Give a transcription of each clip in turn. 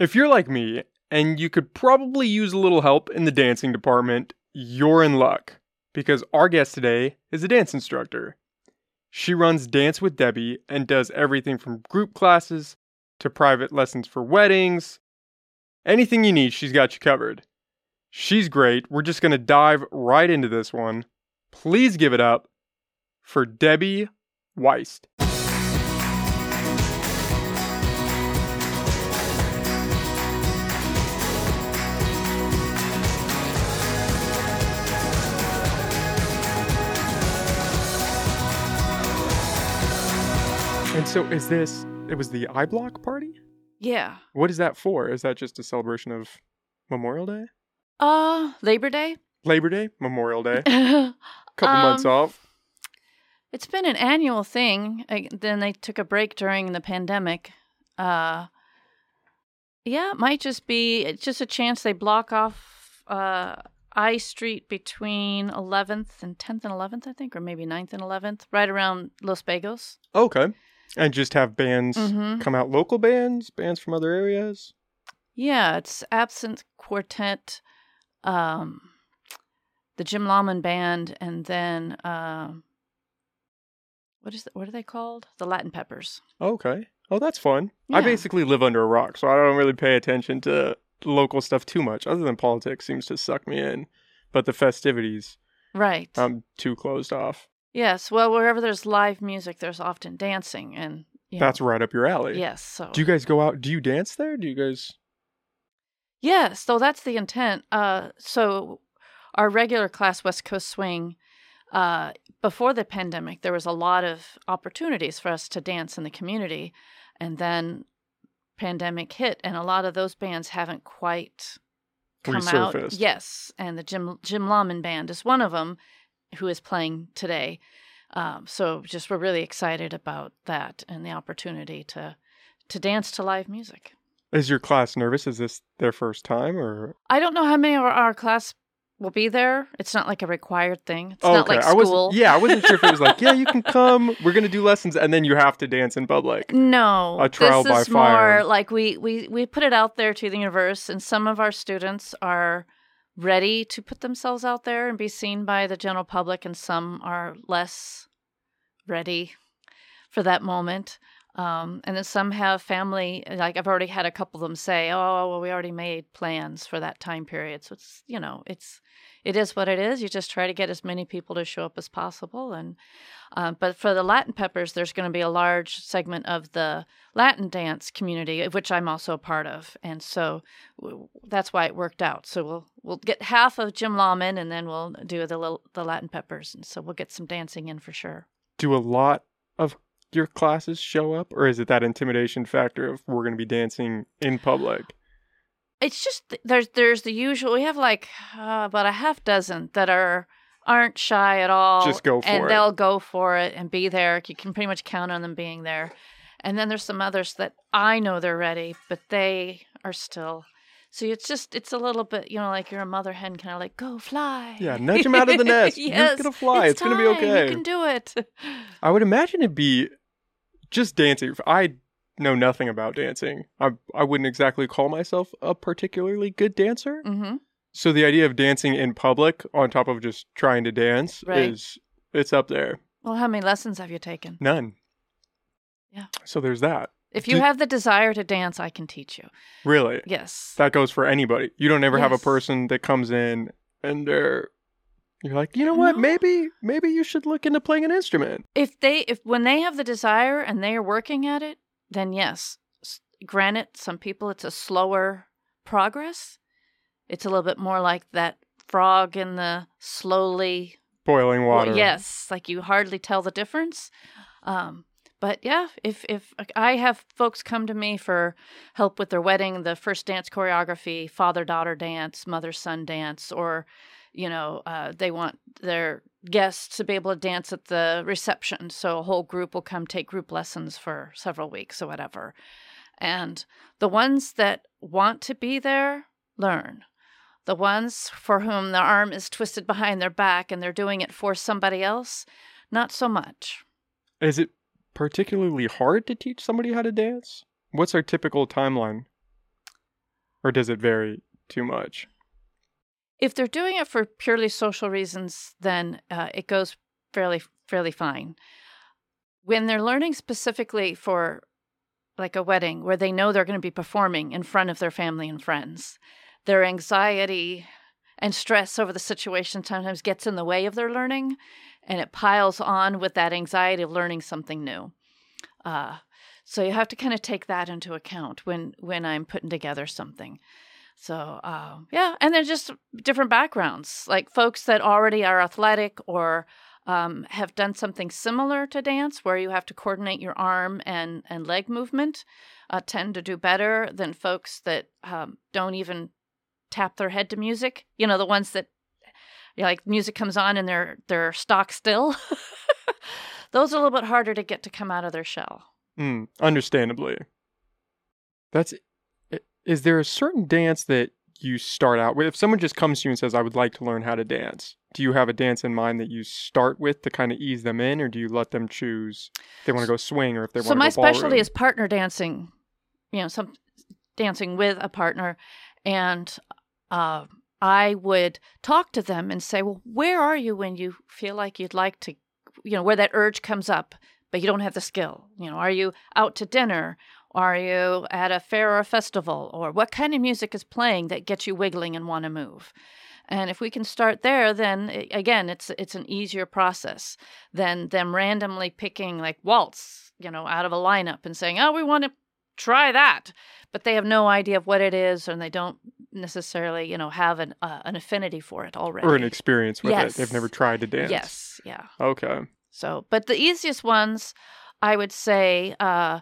If you're like me and you could probably use a little help in the dancing department, you're in luck because our guest today is a dance instructor. She runs Dance with Debbie and does everything from group classes to private lessons for weddings. Anything you need, she's got you covered. She's great. We're just going to dive right into this one. Please give it up for Debbie Weist. So is this it was the I Block party? Yeah. What is that for? Is that just a celebration of Memorial Day? Uh, Labor Day. Labor Day? Memorial Day? Couple Couple months off. It's been an annual thing. I, then they took a break during the pandemic. Uh, yeah, it might just be it's just a chance they block off uh, I Street between 11th and 10th and 11th, I think, or maybe 9th and 11th, right around Los Bagels. Okay. And just have bands Mhm. come out, local bands, bands from other areas. Yeah, it's Absynth Quartet, um, the Jim Lahman Band, and then um, what is the, what are they called? The Latin Peppers. Okay. Oh, that's fun. I basically live under a rock, so I don't really pay attention to local stuff too much, other than politics seems to suck me in. But the festivities, Right. I'm too closed off. Yes. Well, wherever there's live music, there's often dancing, and you know, That's right up your alley. yes. So Do you guys go out? Do you dance there? Do you guys? Yes, so that's the intent. Uh, so our regular class, West Coast Swing, uh, before the pandemic, there was a lot of opportunities for us to dance in the community, and then pandemic hit, and a lot of those bands haven't quite come out. Yes, and the Jim Jim Lahman Band is one of them, who is playing today. Um, so just we're really excited about that and the opportunity to to dance to live music. Is your class nervous? Is this their first time or? I don't know how many of our, our class will be there. It's not like a required thing. It's Oh, not like I school. wasn't. Yeah, I wasn't sure if it was like, yeah, you can come. We're gonna do lessons, and then you have to dance in public. No, A trial this by is fire. more like we, we we put it out there to the universe, and some of our students are ready to put themselves out there and be seen by the general public, and some are less ready for that moment. Um, and then some have family. Like I've already had a couple of them say, "Oh, well, we already made plans for that time period." So it's you know, it's it is what it is. You just try to get as many people to show up as possible, and uh, but for the Latin Peppers, there's going to be a large segment of the Latin dance community, which I'm also a part of, and so w- that's why it worked out. So we'll we'll get half of Jim Lahman, and then we'll do the the Latin Peppers, and so we'll get some dancing in for sure. Do a lot of your classes show up, or is it that intimidation factor of we're gonna be dancing in public? It's just there's there's the usual. We have like uh, about a half dozen that are aren't shy at all. Just go for and it. they'll go for it and be there. You can pretty much count on them being there. And then there's some others that I know they're ready, but they are still. So it's just it's a little bit you know like you're a mother hen kind of like go fly. Yeah, nudge 'em out of the nest. You're gonna fly. It's gonna be okay. You can do it. I would imagine it'd be just dancing. I know nothing about dancing. I I wouldn't exactly call myself a particularly good dancer. hmm So the idea of dancing in public on top of just trying to dance Right. is it's up there. Well, how many lessons have you taken? None. Yeah. So there's that. If you Do- have the desire to dance, I can teach you. Really. Yes. That goes for anybody. You don't ever have a person that comes in and they're you're like, you know what? No. Maybe maybe you should look into playing an instrument. if they if when they have the desire and they are working at it then yes granted some people it's a slower progress it's a little bit more like that frog in the slowly Boiling well, water. yes like you hardly tell the difference um but yeah if if i have folks come to me for help with their wedding the first dance choreography father daughter dance mother son dance or you know uh, they want their guests to be able to dance at the reception so a whole group will come take group lessons for several weeks or whatever and the ones that want to be there learn the ones for whom the arm is twisted behind their back and they're doing it for somebody else not so much Is it particularly hard to teach somebody how to dance? What's our typical timeline? or does it vary too much? If they're doing it for purely social reasons, then uh, it goes fairly fairly fine. When they're learning specifically for like a wedding where they know they're going to be performing in front of their family and friends, their anxiety and stress over the situation sometimes gets in the way of their learning and it piles on with that anxiety of learning something new. Uh, so you have to kind of take that into account when when I'm putting together something. So uh, yeah, and then just different backgrounds, like folks that already are athletic or um, have done something similar to dance, where you have to coordinate your arm and and leg movement, uh, tend to do better than folks that um, don't even tap their head to music. You know, the ones that you know, like music comes on and they're they're stock still. Those are a little bit harder to get to come out of their shell. Mm, understandably. That's. Is there a certain dance that you start out with? If someone just comes to you and says, "I would like to learn how to dance," do you have a dance in mind that you start with to kind of ease them in, or do you let them choose if they want to go swing or if they want so to my go ballroom? specialty is partner dancing. You know, some dancing with a partner, and uh, I would talk to them and say, "Well, where are you when you feel like you'd like to, you know, where that urge comes up, but you don't have the skill? You know, are you out to dinner? Are you at a fair or a festival? Or what kind of music is playing that gets you wiggling and want to move?" And if we can start there, then again, it's it's an easier process than them randomly picking like waltz, you know, out of a lineup and saying, "Oh, we want to try that," but they have no idea of what it is, and they don't necessarily, you know, have an uh, an affinity for it already. or an experience with Yes. it. They've never tried to dance. Yes, yeah. Okay. So, but the easiest ones, I would say, uh,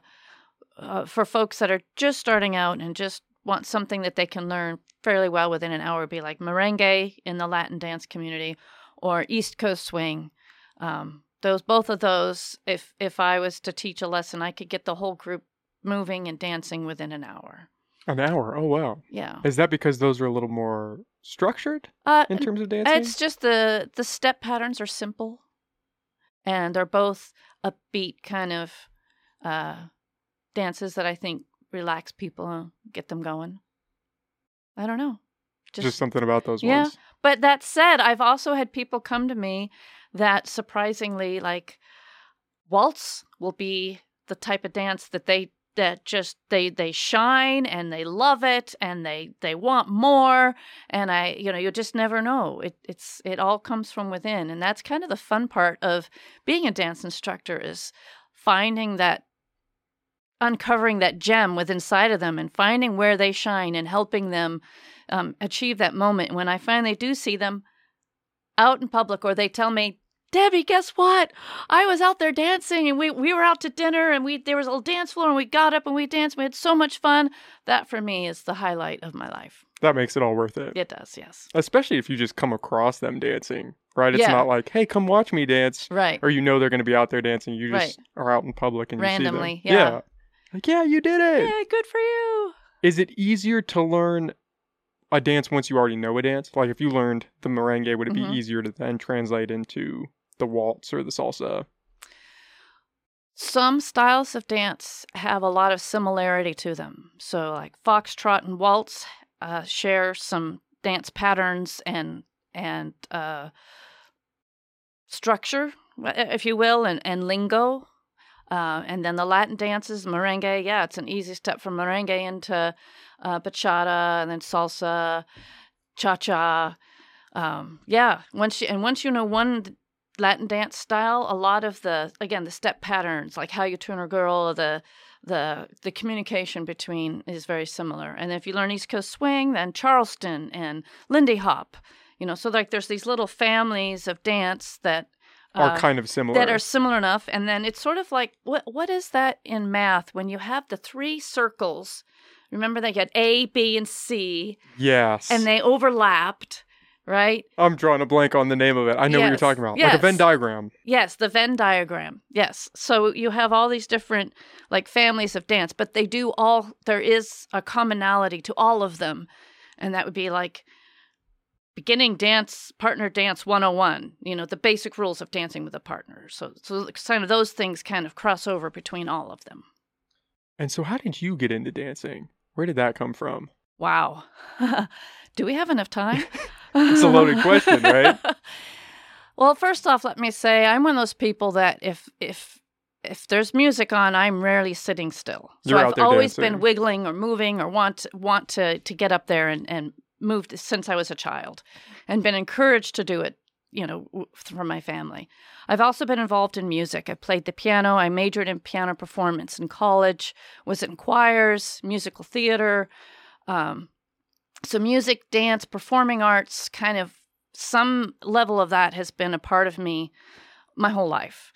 uh, for folks that are just starting out and just want something that they can learn fairly well within an hour, be like merengue in the Latin dance community, or East Coast swing. Um, those, both of those, if if I was to teach a lesson, I could get the whole group moving and dancing within an hour. An hour. Oh wow. Yeah. Is that because those are a little more structured Uh, in terms of dancing? It's just the the step patterns are simple, and they're both upbeat kind of uh, dances that I think relax people and get them going. I don't know, just, something about those Yeah. ones. But that said, I've also had people come to me that surprisingly like waltz will be the type of dance that they that just they they shine and they love it and they they want more and I you know you just never know it it's it all comes from within and that's kind of the fun part of being a dance instructor is finding that uncovering that gem within inside of them and finding where they shine and helping them um, achieve that moment when I finally do see them out in public or they tell me Debbie, guess what? I was out there dancing and we, we were out to dinner and we there was a little dance floor and we got up and we danced. We had so much fun. That for me is the highlight of my life. That makes it all worth it. It does, yes. Especially if you just come across them dancing, right? It's Yeah. not like, hey, come watch me dance. Right. Or you know they're going to be out there dancing. You just Right. are out in public and Randomly, you see them. yeah. Like, yeah, you did it. Yeah, good for you. Is it easier to learn a dance once you already know a dance? Like if you learned the merengue, would it Mhm. be easier to then translate into the waltz or the salsa? Some styles of dance have a lot of similarity to them. So, like foxtrot and waltz uh, share some dance patterns and and uh, structure, if you will, and, and lingo. Uh, and then the Latin dances, merengue. Yeah, it's an easy step from merengue into uh, bachata, and then salsa, cha cha. Um, yeah, once you and once you know one Latin dance style, a lot of the again the step patterns, like how you turn a girl, the the the communication between is very similar. And if you learn East Coast swing, then Charleston and Lindy Hop, you know, so like there's these little families of dance that Are uh, kind of similar. that are similar enough. And then it's sort of like what what is that in math when you have the three circles? Remember they had A, B, and C, yes. and they overlapped, right? I'm drawing a blank on the name of it. I know what you're talking about. Like a Venn diagram. Yes, the Venn diagram. Yes. So you have all these different like families of dance, but they do all there is a commonality to all of them. And that would be like beginning dance, partner dance 101, you know, the basic rules of dancing with a partner. So so kind of those things kind of cross over between all of them. And so how did you get into dancing? Where did that come from? Wow. Do we have enough time? It's a loaded question, right? well, first off, let me say I'm one of those people that if if if there's music on, I'm rarely sitting still. So You're I've always dancing. been wiggling or moving or want want to to get up there and and moved since I was a child, and been encouraged to do it. You know, from my family. I've also been involved in music. I played the piano. I majored in piano performance in college. Was in choirs, musical theater. Um, so music, dance, performing arts, kind of some level of that has been a part of me my whole life.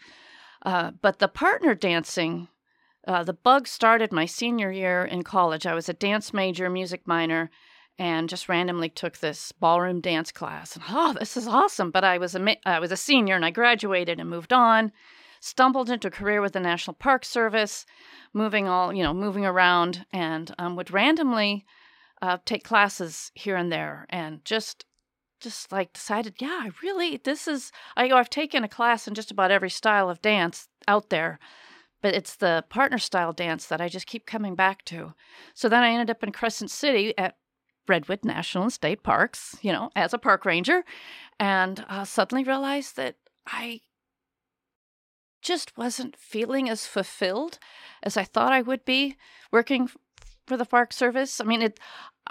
Uh, but the partner dancing, uh, the bug started my senior year in college. I was a dance major, music minor, and just randomly took this ballroom dance class. And oh, this is awesome! But I was a I was a senior, and I graduated and moved on. Stumbled into a career with the National Park Service, moving all you know, moving around, and um, would randomly uh, take classes here and there, and just just like decided, yeah, I really this is I I've taken a class in just about every style of dance out there, but it's the partner style dance that I just keep coming back to. So then I ended up in Crescent City at Redwood National and State Parks, you know, as a park ranger, and uh, suddenly realized that I just wasn't feeling as fulfilled as I thought I would be working for the Park Service. I mean, it.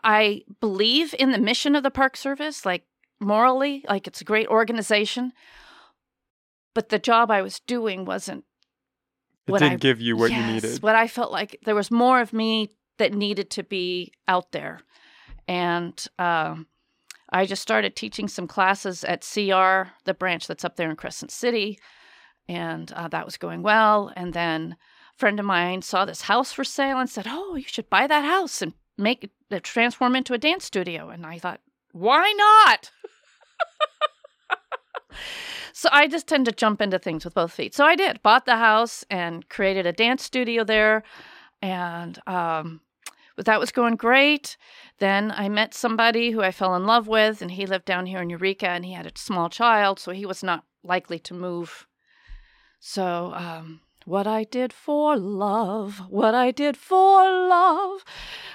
I believe in the mission of the Park Service, like morally, like it's a great organization. But the job I was doing wasn't It didn't I- give you what you needed. What I felt like there was more of me that needed to be out there, and um, I just started teaching some classes at CR, the branch that's up there in Crescent City, and uh, that was going well. And then a friend of mine saw this house for sale and said, "Oh, you should buy that house and make it uh, transform into a dance studio." And I thought, why not? So I just tend to jump into things with both feet. So I did, bought the house and created a dance studio there, and um, but that was going great. Then I met somebody who I fell in love with, and he lived down here in Eureka, and he had a small child, so he was not likely to move. So um, what I did for love, what I did for love.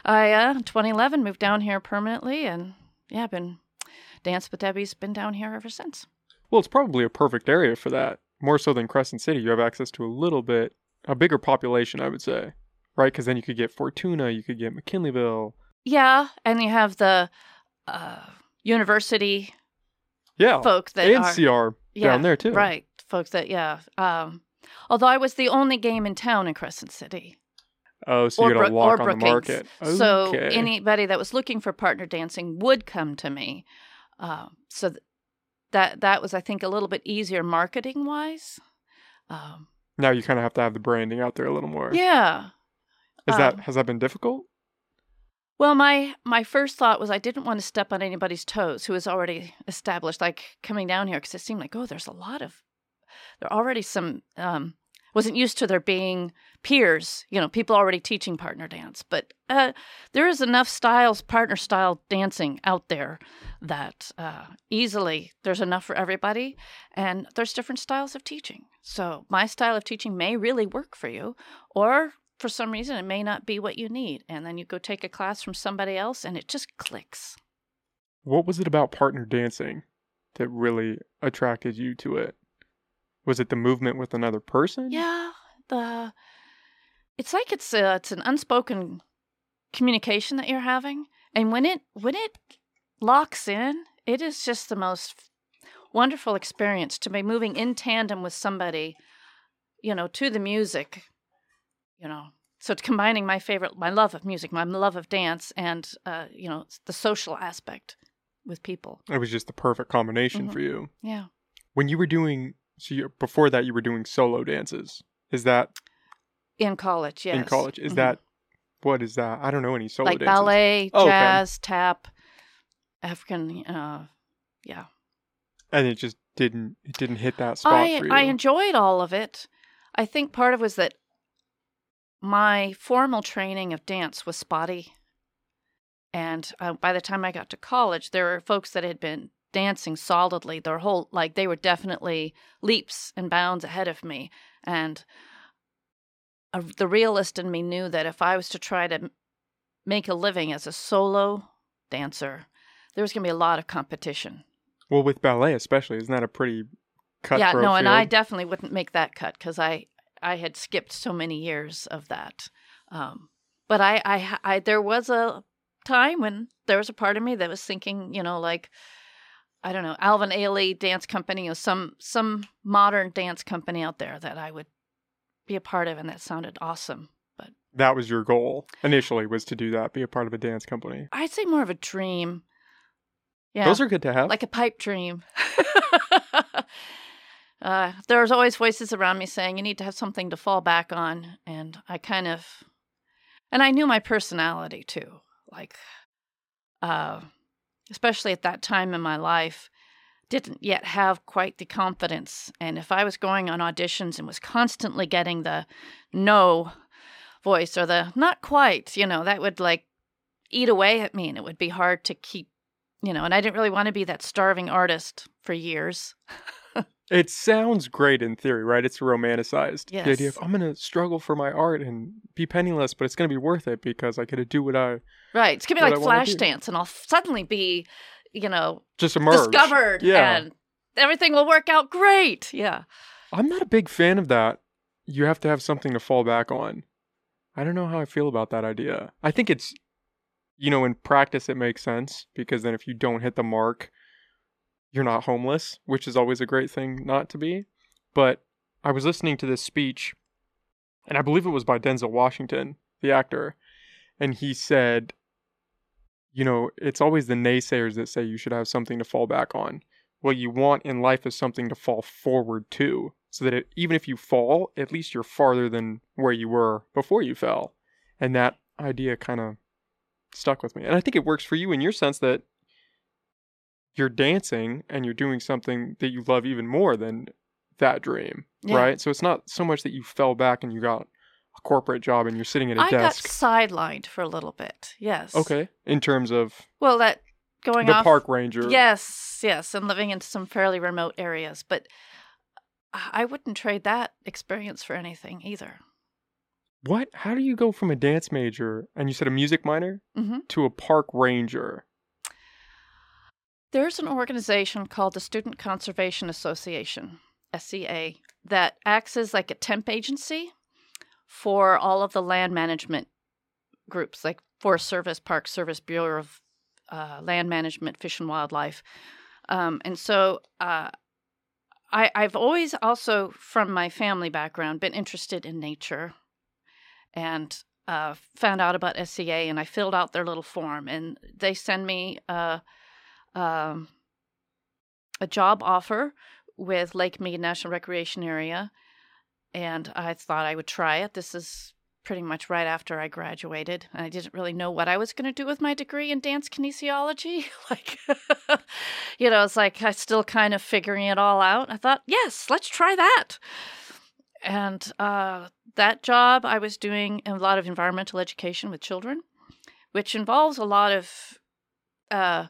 I uh, in 2011 moved down here permanently, and yeah, been Dance with Debbie's been down here ever since. Well, it's probably a perfect area for that. More so than Crescent City, you have access to a little bit, a bigger population, I would say. Right? Because then you could get Fortuna, you could get McKinleyville. Yeah, and you have the uh, university Yeah. folk that and are CR yeah, down there too. right. Folks that yeah. Um, although I was the only game in town in Crescent City, Oh, so you got lock or on the Brookings. market. so anybody that was looking for partner dancing would come to me. Um, so th- that that was I think a little bit easier marketing wise. Um, now you kind of have to have the branding out there a little more. yeah. Is that um, has that been difficult? Well, my my first thought was I didn't want to step on anybody's toes who was already established, like coming down here, because it seemed like oh, there's a lot of there are already some. Um, wasn't used to there being peers, you know, people already teaching partner dance, but uh, there is enough styles, partner style dancing out there that uh, easily there's enough for everybody, and there's different styles of teaching. So my style of teaching may really work for you, or for some reason it may not be what you need and then you go take a class from somebody else and it just clicks What was it about partner dancing that really attracted you to it? Was it the movement with another person? yeah the it's like it's a, it's an unspoken communication that you're having and when it when it locks in it is just the most wonderful experience to be moving in tandem with somebody you know to the music you know so it's combining my favorite my love of music my love of dance and uh, you know the social aspect with people It was just the perfect combination Mhm. for you. yeah When you were doing so you, before that you were doing solo dances. Is that in college yes in college? Is Mhm. that what is that? I don't know any solo like dances. ballet Oh, okay. jazz tap african uh yeah And it just didn't it didn't hit that spot I, for you. I enjoyed all of it. I think part of it was that my formal training of dance was spotty. And uh, by the time I got to college, there were folks that had been dancing solidly their whole, like they were definitely leaps and bounds ahead of me. And uh, the realist in me knew that if I was to try to make a living as a solo dancer, there was going to be a lot of competition. Well, with ballet especially, isn't that a pretty cut? yeah, no, and I definitely wouldn't make that cut because I I had skipped so many years of that. Um, but I, I I there was a time when there was a part of me that was thinking, you know, like I don't know, Alvin Ailey Dance Company or some some modern dance company out there that I would be a part of, and that sounded awesome. But that was your goal initially was to do that, be a part of a dance company. I'd say more of a dream. Yeah, Those are good to have. like a pipe dream. uh, there's always voices around me saying you need to have something to fall back on, and I kind of, and I knew my personality too. Like, uh, especially at that time in my life, didn't yet have quite the confidence. And if I was going on auditions and was constantly getting the no voice or the not quite, you know, that would like eat away at me, and it would be hard to keep you know, and I didn't really want to be that starving artist for years. it sounds great in theory, right? It's romanticized. The idea Yes. of I'm going to struggle for my art and be penniless, but it's going to be worth it because I get to do what I Right. It's gonna be like I wanna flash dance and I'll suddenly be, you know, just emerge. discovered Yeah. and everything will work out great. Yeah. I'm not a big fan of that. You have to have something to fall back on. I don't know how I feel about that idea. I think it's, you know, in practice it makes sense because then if you don't hit the mark, you're not homeless, which is always a great thing not to be. But I was listening to this speech, and I believe it was by Denzel Washington, the actor, and he said, you know, it's always the naysayers that say you should have something to fall back on what you want in life is something to fall forward to so that it, even if you fall at least you're farther than where you were before you fell and that idea kind of stuck with me and i think it works for you in your sense that you're dancing and you're doing something that you love even more than that dream Yeah. right so it's not so much that you fell back and you got a corporate job and you're sitting at a I desk I got sidelined for a little bit. Yes. okay in terms of Well, that going the off. park ranger Yes, yes, and living in some fairly remote areas, but I wouldn't trade that experience for anything either. what how do you go from a dance major and you said a music minor hmm to a park ranger There's an organization called the Student Conservation Association, SCA, that acts as like a temp agency for all of the land management groups, like Forest Service, Park Service, Bureau of uh, Land Management, Fish and Wildlife. Um, and so uh, I, I've always also, from my family background, been interested in nature and uh, found out about SCA and I filled out their little form and they send me uh, um, a job offer with Lake Mead National Recreation Area, and I thought I would try it. This is pretty much right after I graduated, and I didn't really know what I was going to do with my degree in dance kinesiology. like, you know, it's like I still kind of figuring it all out. I thought, yes, let's try that. And uh, that job, I was doing a lot of environmental education with children, which involves a lot of uh,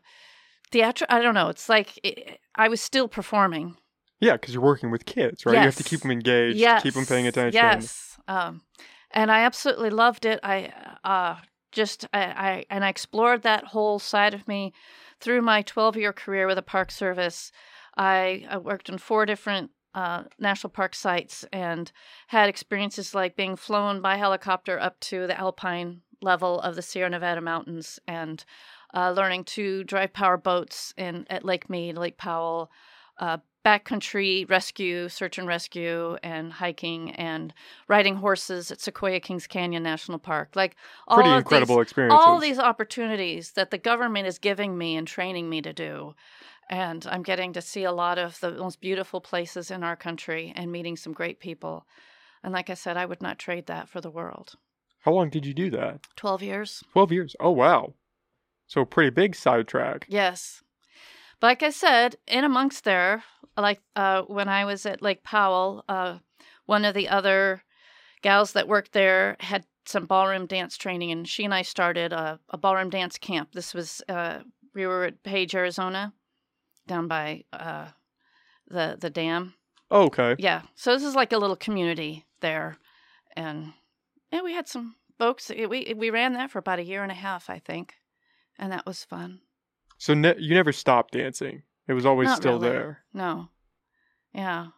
theater. I don't know. It's like it, I was still performing. Yeah, because you're working with kids, right? You have to keep them engaged, yes, keep them paying attention. Yes, um, and I absolutely loved it. I uh, just I, I and I explored that whole side of me through my 12 year career with the Park Service. I, I worked in four different uh, national park sites and had experiences like being flown by helicopter up to the alpine level of the Sierra Nevada mountains and uh, learning to drive power boats in at Lake Mead, Lake Powell, uh, backcountry rescue, search and rescue, and hiking and riding horses at Sequoia Kings Canyon National Park. Like all Pretty of incredible these, experiences. all these opportunities that the government is giving me and training me to do. And I'm getting to see a lot of the most beautiful places in our country and meeting some great people. And like I said, I would not trade that for the world. How long did you do that? 12 years? 12 years. Oh, wow. So a pretty big sidetrack. Yes. But like I said, in amongst there, like uh, when I was at Lake Powell, uh, one of the other gals that worked there had some ballroom dance training, and she and I started a, a ballroom dance camp. This was uh, we were at Page, Arizona, down by uh, the the dam. Oh, okay. Yeah, so this is like a little community there, and yeah, we had some folks. We we ran that for about a year and a half, I think, and that was fun. So ne- you never stopped dancing. It was always Not still really. there. No, yeah.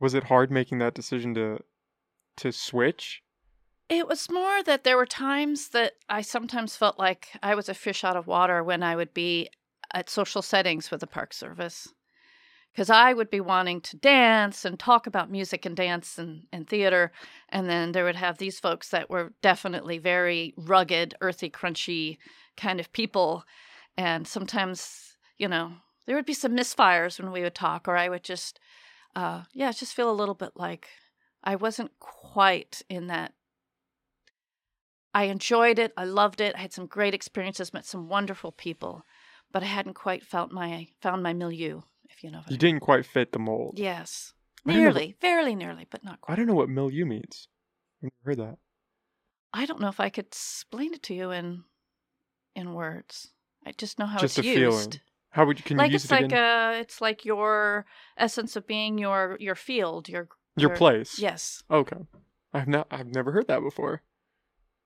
Was it hard making that decision to to switch? It was more that there were times that I sometimes felt like I was a fish out of water when I would be at social settings with the Park Service. Because I would be wanting to dance and talk about music and dance and, and theater. And then there would have these folks that were definitely very rugged, earthy, crunchy kind of people. And sometimes, you know, there would be some misfires when we would talk, or I would just, uh, yeah, just feel a little bit like I wasn't quite in that I enjoyed it. I loved it. I had some great experiences, met some wonderful people, but I hadn't quite felt my found my milieu, if you know You I mean. didn't quite fit the mold. Yes. I don't know Nearly, fairly nearly, but not quite. I don't know what milieu means. I've never heard that. I don't know if I could explain it to you in in words. I just know how Just it's a used. feeling. How would you can like you use it's it like again? uh it's like your essence of being your your field, your Your your- place. Yes. Okay. I've not I've never heard that before.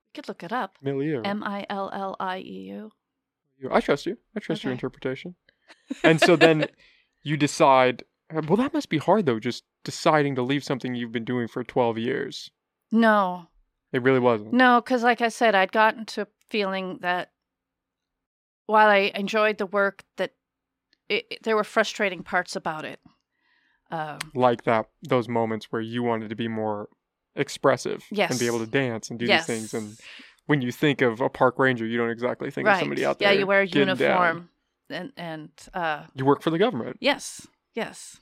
You could look it up. Milieu. M I L L I E U. I trust you. I trust your interpretation. And so then you decide. Well, that must be hard though. Just deciding to leave something you've been doing for twelve years. No. It really wasn't. No, because like I said, I'd gotten to feeling that while I enjoyed the work, that it, it- there were frustrating parts about it. Um, Like that. Those moments where you wanted to be more expressive and be able to dance and do yes. these things. And when you think of a park ranger, you don't exactly think of somebody out there. Yeah, you wear a uniform. down. And and uh, You work for the government. yes, yes,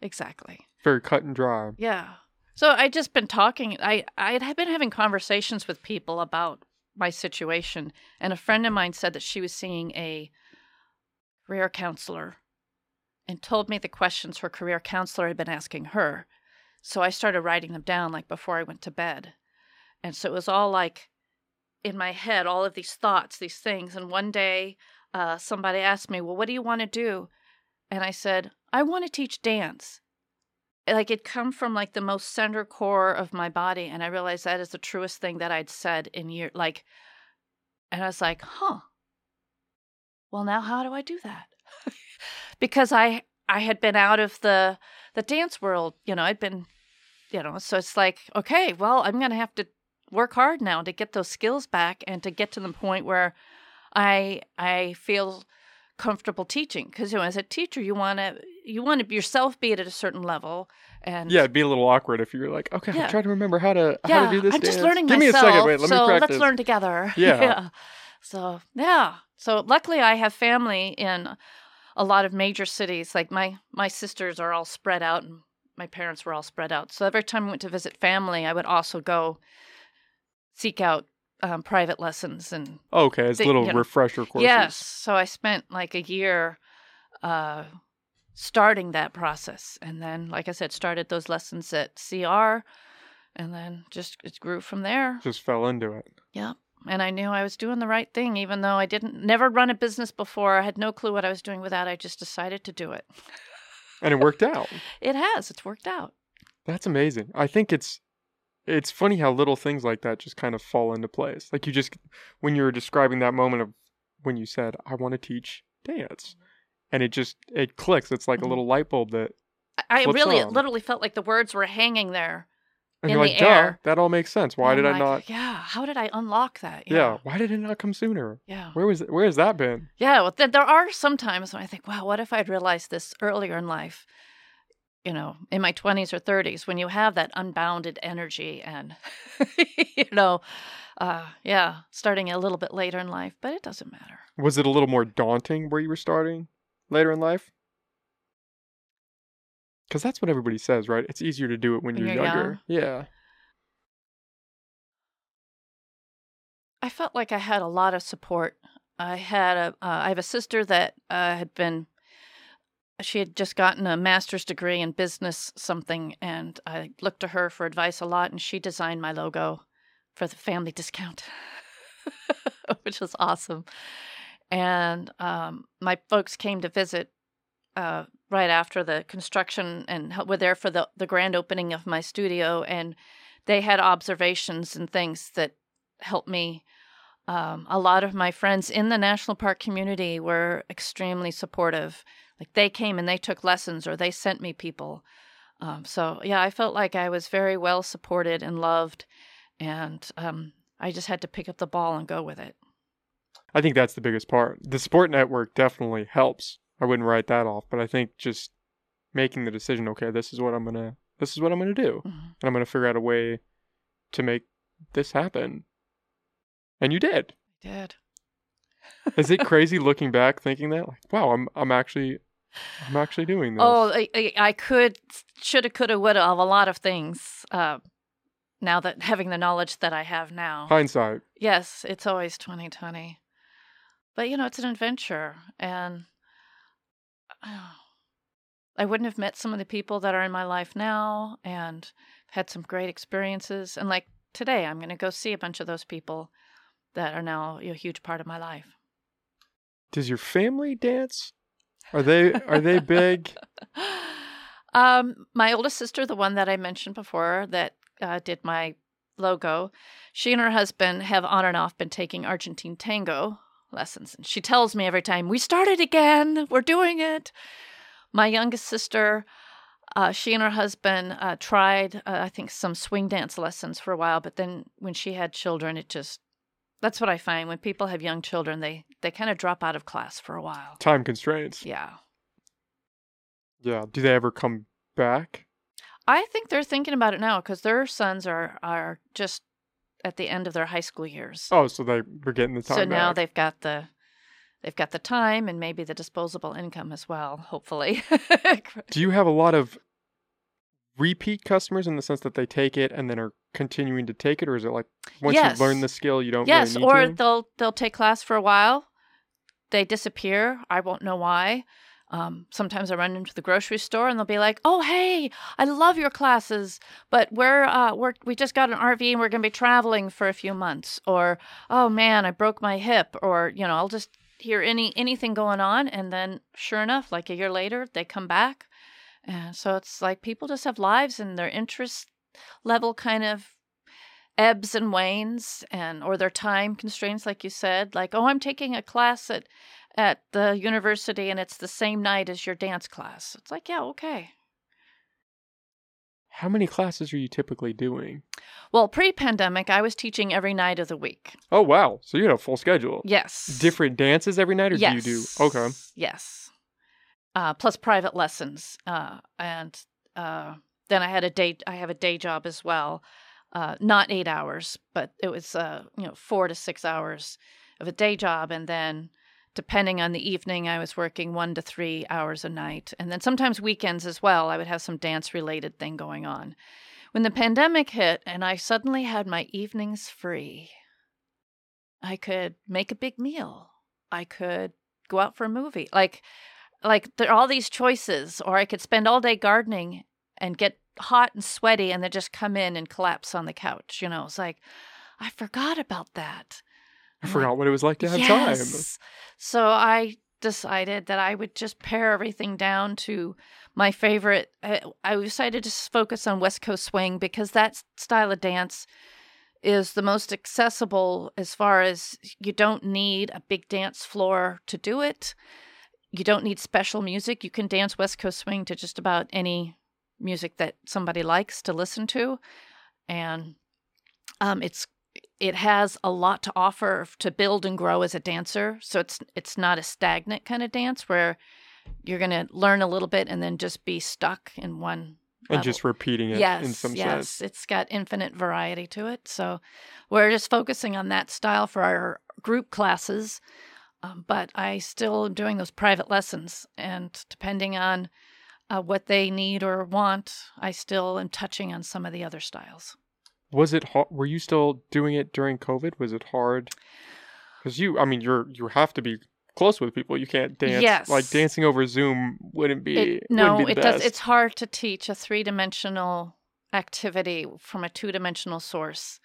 exactly. Very cut and dry. Yeah. So I just been talking. I I had been having conversations with people about my situation, and a friend of mine said that she was seeing a career counselor, and told me the questions her career counselor had been asking her. So I started writing them down like before I went to bed, and so it was all like in my head, all of these thoughts, these things. And one day, uh, somebody asked me, "Well, what do you want to do?" And I said, "I want to teach dance." like it come from like the most center core of my body and i realized that is the truest thing that i'd said in year like and i was like huh well now how do i do that because i i had been out of the the dance world you know i'd been you know so it's like okay well i'm gonna have to work hard now to get those skills back and to get to the point where i i feel comfortable teaching because you know as a teacher you want to you want to yourself be at a certain level and Yeah, it'd be a little awkward if you're like, okay, Yeah. I'm trying to remember how to how to do this. i'm just learning Give myself me a second. Wait, let so me practice. let's learn together Yeah. so yeah so luckily i have family in a lot of major cities like my my sisters are all spread out and my parents were all spread out so every time i went to visit family i would also go seek out um, private lessons and Okay, it's the- little you know, refresher courses. Yes. So I spent like a year uh, starting that process. And then, like I said, started those lessons at CR and then just it grew from there. Just fell into it. Yeah. And I knew I was doing the right thing, even though I didn't never run a business before. I had no clue what I was doing with that. I just decided to do it. And it worked out. It has. It's worked out. That's amazing. I think it's it's funny how little things like that just kind of fall into place. Like you just when you were describing that moment of when you said, I want to teach dance. And it just it clicks. It's like a Mhm. little light bulb that I really, it on? literally felt like the words were hanging there. and In you're the like, duh, air. that all makes sense. Why did I'm I not Yeah. How did I unlock that? yeah. why did it not come sooner? Yeah. Where was it where has that been? Yeah, well, th- there are some times when I think, wow, what if I'd realized this earlier in life? You know, in my 20s or 30s, when you have that unbounded energy and, you know, uh, yeah, starting a little bit later in life, but it doesn't matter. Was it a little more daunting where you were starting later in life? Because that's what everybody says, right? It's easier to do it when When you're, you're younger. Yeah. I felt like I had a lot of support. I had a, uh, I have a sister that uh, had been, she had just gotten a master's degree in business something, and I looked to her for advice a lot, and she designed my logo for the family discount, which was awesome. And um, my folks came to visit uh, right after the construction and were there for the, the grand opening of my studio, and they had observations and things that helped me. Um, a lot of my friends in the national park community were extremely supportive. Like they came and they took lessons or they sent me people. Um, so yeah, I felt like I was very well supported and loved, and um, I just had to pick up the ball and go with it. I think that's the biggest part. The support network definitely helps. I wouldn't write that off, but I think just making the decision, okay, this is what I'm gonna, this is what I'm gonna do, Mhm. and I'm gonna figure out a way to make this happen. And you did. I did. Is it crazy looking back, thinking that, like, wow, I'm, I'm actually, I'm actually doing this. Oh, I, I, could, shoulda, coulda, woulda of a lot of things. Uh, now that having the knowledge that I have now, hindsight. yes, it's always twenty twenty. But you know, it's an adventure, and uh, I wouldn't have met some of the people that are in my life now, and had some great experiences. And like today, I'm going to go see a bunch of those people that are now a huge part of my life. Does your family dance? Are they, are they big? um, my oldest sister, the one that I mentioned before, that uh, did my logo, she and her husband have on and off been taking Argentine tango lessons. And she tells me every time, We started again, we're doing it. My youngest sister, uh, she and her husband uh, tried, uh, I think, some swing dance lessons for a while, but then when she had children, it just that's what I find when people have young children, they they kind of drop out of class for a while. Time constraints. Yeah. Yeah. Do they ever come back? I think they're thinking about it now because their sons are are just at the end of their high school years. Oh, so they were getting the time. so now they've got the they've got the time and maybe the disposable income as well. Hopefully, Do you have a lot of repeat customers in the sense that they take it and then are continuing to take it, or is it like once Yes. you learn the skill, you don't yes, really need or to? they'll they'll take class for a while, they disappear. I won't know why. Um, sometimes I run into the grocery store and they'll be like, "Oh, hey, I love your classes, but we're uh, we're we just got an RV and we're going to be traveling for a few months." Or, "Oh man, I broke my hip," or you know, I'll just hear any anything going on, and then sure enough, like a year later, they come back, and so it's like people just have lives and their interest level kind of ebbs and wanes and or their time constraints like you said like oh i'm taking a class at at the university and it's the same night as your dance class it's like yeah okay How many classes are you typically doing? well pre-pandemic i was teaching every night of the week Oh wow, so you had a full schedule. yes Different dances every night, or yes do you do? Okay. yes uh, plus private lessons uh, and uh, then i had a day i have a day job as well uh, not eight hours but it was uh, you know four to six hours of a day job and then depending on the evening i was working one to three hours a night and then sometimes weekends as well i would have some dance related thing going on. When the pandemic hit and i suddenly had my evenings free i could make a big meal. I could go out for a movie. Like like there are all these choices or i could spend all day gardening and get hot and sweaty and then just come in and collapse on the couch you know it's like i forgot about that I I'm like, forgot what it was like to have time. Yes. So I decided that I would just pare everything down to my favorite. I, I decided to focus on West Coast swing because that style of dance is the most accessible as far as you don't need a big dance floor to do it. You don't need special music. You can dance West Coast swing to just about any music that somebody likes to listen to. And um, it's it has a lot to offer to build and grow as a dancer. So it's it's not a stagnant kind of dance where you're going to learn a little bit and then just be stuck in one and level. just repeating it yes, in some yes, sense. it's got infinite variety to it. So we're just focusing on that style for our group classes. Um, but I still am doing those private lessons, and depending on uh, what they need or want, I still am touching on some of the other styles. Was it hard? Were you still doing it during COVID? Was it hard? Because you, I mean, you're you have to be close with people. You can't dance. Yes. Like dancing over Zoom wouldn't be. It, no, wouldn't be it the does. best. It's hard to teach a three dimensional activity from a two dimensional source.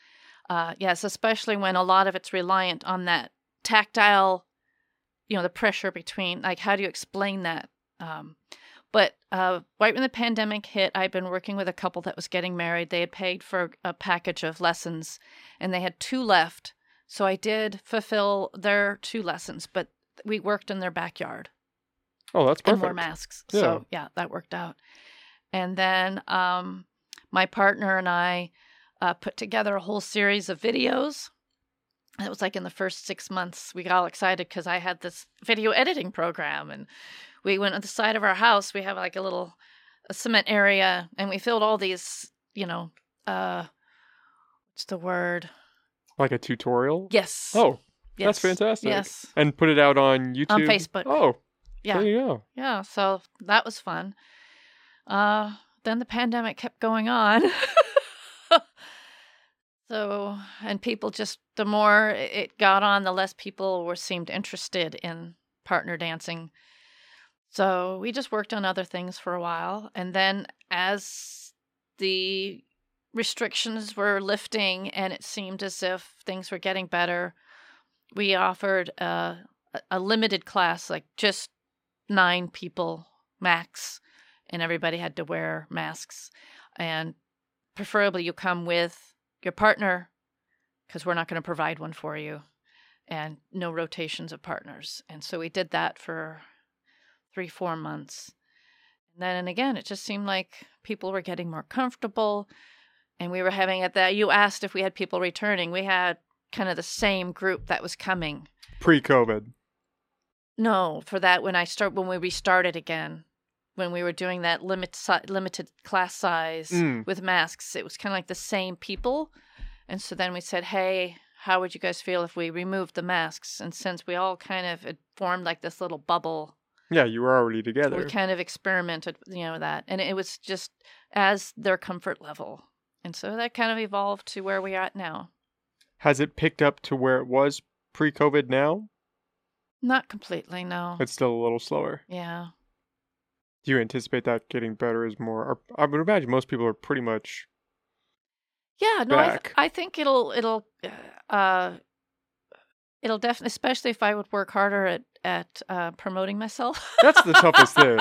Uh, yes, especially when a lot of it's reliant on that tactile, you know, the pressure between. Like, how do you explain that? Um, But uh, right when the pandemic hit, I'd been working with a couple that was getting married. They had paid for a package of lessons, and they had two left. So I did fulfill their two lessons, but we worked in their backyard Oh, that's and perfect. wore masks. Yeah. So yeah, that worked out. And then um, my partner and I uh, put together a whole series of videos. It was like in the first six months, we got all excited because I had this video editing program, and we went on the side of our house. We have like a little a cement area, and we filled all these, you know, uh, what's the word? Like a tutorial. Yes. Oh, yes. that's fantastic. Yes. and put it out on YouTube. On Facebook. Oh, Yeah. there you go. Yeah, so that was fun. Uh, then the pandemic kept going on. so, and people just, the more it got on, the less people were seemed interested in partner dancing. So we just worked on other things for a while. And then as the restrictions were lifting and it seemed as if things were getting better, we offered a, a limited class, like just nine people max, and everybody had to wear masks. And preferably you come with your partner because we're not going to provide one for you, and no rotations of partners. And so we did that for three, four months. And then and again, it just seemed like people were getting more comfortable. And we were having at that. You asked if we had people returning. We had kind of the same group that was coming. Pre-COVID. No, for that when I start when we restarted again, when we were doing that limit si- limited class size Mm. with masks, it was kind of like the same people, and so then we said, "Hey, how would you guys feel if we removed the masks?" And since we all kind of had formed like this little bubble, Yeah, you were already together. we kind of experimented, you know, that, and it was just as their comfort level, and so that kind of evolved to where we are at now. Has it picked up to where it was pre-COVID now? Not completely, no. It's still a little slower. Yeah. Do you anticipate that getting better as more? Or I would imagine most people are pretty much. Yeah, no, I, th- I think it'll it'll uh it'll definitely especially if I would work harder at at uh promoting myself. That's the toughest thing.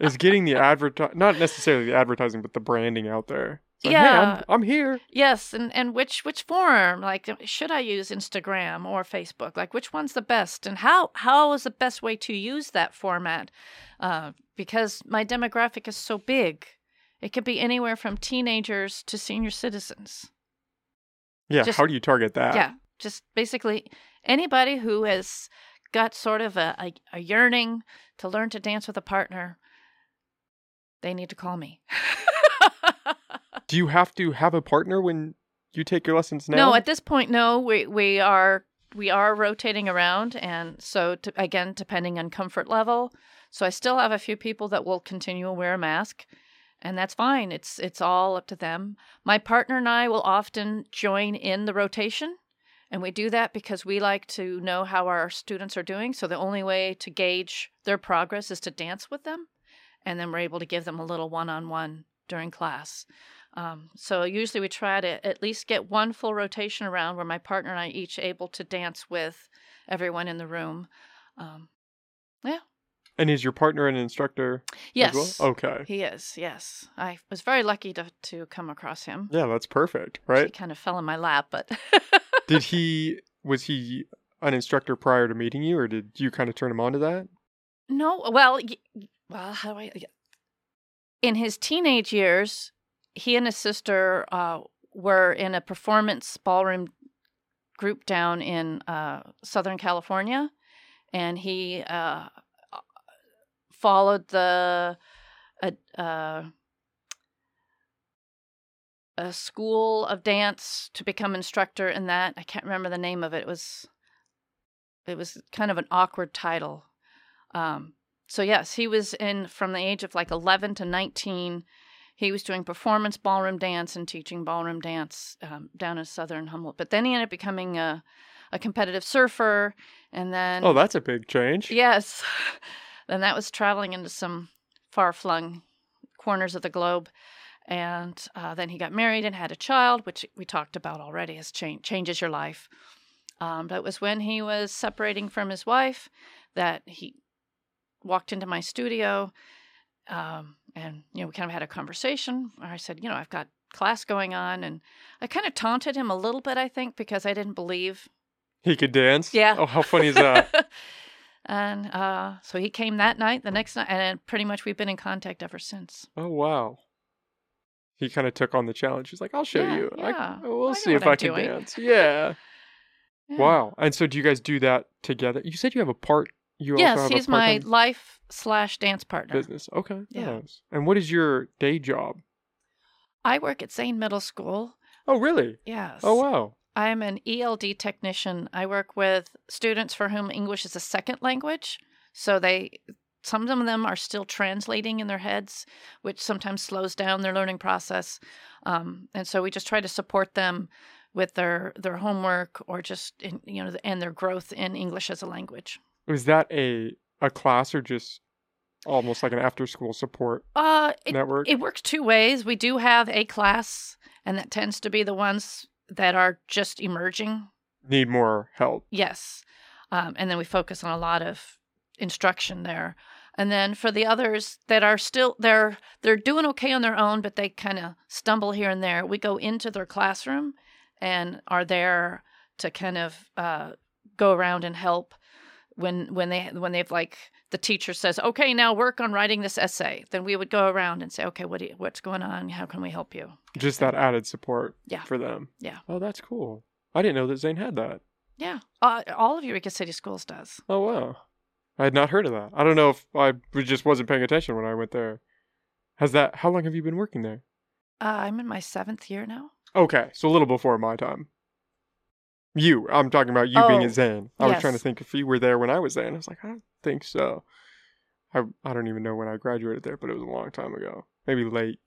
Is getting the advert not necessarily the advertising, but the branding out there. Like, hey, Yeah. I'm, I'm here. yes, and and which which form? Like should I use Instagram or Facebook? Like which one's the best and how how is the best way to use that format? Uh because my demographic is so big. It could be anywhere from teenagers to senior citizens. Yeah. Just- how do you target that? Yeah, just basically anybody who has got sort of a, a, a yearning to learn to dance with a partner, they need to call me. Do you have to have a partner when you take your lessons now? No, at this point, no. We we are we are rotating around, and so to, again, depending on comfort level. So I still have a few people that will continue to wear a mask, and that's fine. It's it's all up to them. My partner and I will often join in the rotation, and we do that because we like to know how our students are doing. So the only way to gauge their progress is to dance with them, and then we're able to give them a little one-on-one during class. Um, so usually we try to at least get one full rotation around where my partner and I each able to dance with everyone in the room. Um, And is your partner an instructor yes, well? Okay. he is. Yes, I was very lucky to to come across him. Yeah, that's perfect, right? He kind of fell in my lap, but did he was he an instructor prior to meeting you, or did you kind of turn him on to that? no. Well, y- well, how do I? In his teenage years, he and his sister uh, were in a performance ballroom group down in uh, Southern California, and he uh, followed the a, uh, a school of dance to become instructor in that. I can't remember the name of it. It was it was kind of an awkward title. Um, so yes, he was in from the age of like 11 to 19. He was doing performance ballroom dance and teaching ballroom dance um, down in Southern Humboldt. But then he ended up becoming a, a competitive surfer, and then Oh, that's a big change. Yes. then that was traveling into some far flung corners of the globe. And uh, then he got married and had a child, which we talked about already, has change, changes your life. Um, but it was when he was separating from his wife that he walked into my studio um, and you know we kind of had a conversation where I said, you know, I've got class going on, and I kind of taunted him a little bit, I think, because I didn't believe. He could dance? Yeah. Oh, how funny is that? and uh, so he came that night, the next night, and pretty much we've been in contact ever since. oh, wow. He kind of took on the challenge. He's like, I'll show Yeah, you. I- we'll I see if I can doing." dance. Yeah. Yeah. Wow. And so do you guys do that together? You said you have a part. You also Yes, he's my life slash dance partner. business. Okay. Yeah. Nice. And what is your day job? I work at Zane Middle School. Oh, really? Yes. Oh, wow. I'm an ELD technician. I work with students for whom English is a second language. So they some of them are still translating in their heads, which sometimes slows down their learning process. Um, and so we just try to support them with their their homework or just in, you know and their growth in English as a language. Was that a a class or just almost like an after school support Uh, it, network? it works two ways. We do have a class, and that tends to be the ones that are just emerging Need more help. Yes. Um, and then we focus on a lot of instruction there. And then for the others that are still they're they're doing okay on their own, but they kind of stumble here and there. We go into their classroom and are there to kind of uh, go around and help when when they when they've like the teacher says, "Okay, now work on writing this essay." Then we would go around and say, "Okay, what do you, what's going on? How can we help you?" Just that added support Yeah. for them. Yeah. Oh, that's cool. I didn't know that Zane had that. Yeah, uh, all of Eureka City Schools does. Oh, wow. I had not heard of that. I don't know if I just wasn't paying attention when I went there. Has that, how long have you been working there? Uh, I'm in my seventh year now. Okay, so a little before my time. You, I'm talking about you being Oh, at Zane. I was trying to think if you were there when I was Zane. I was like, I don't think so. I I don't even know when I graduated there, but it was a long time ago. Maybe late,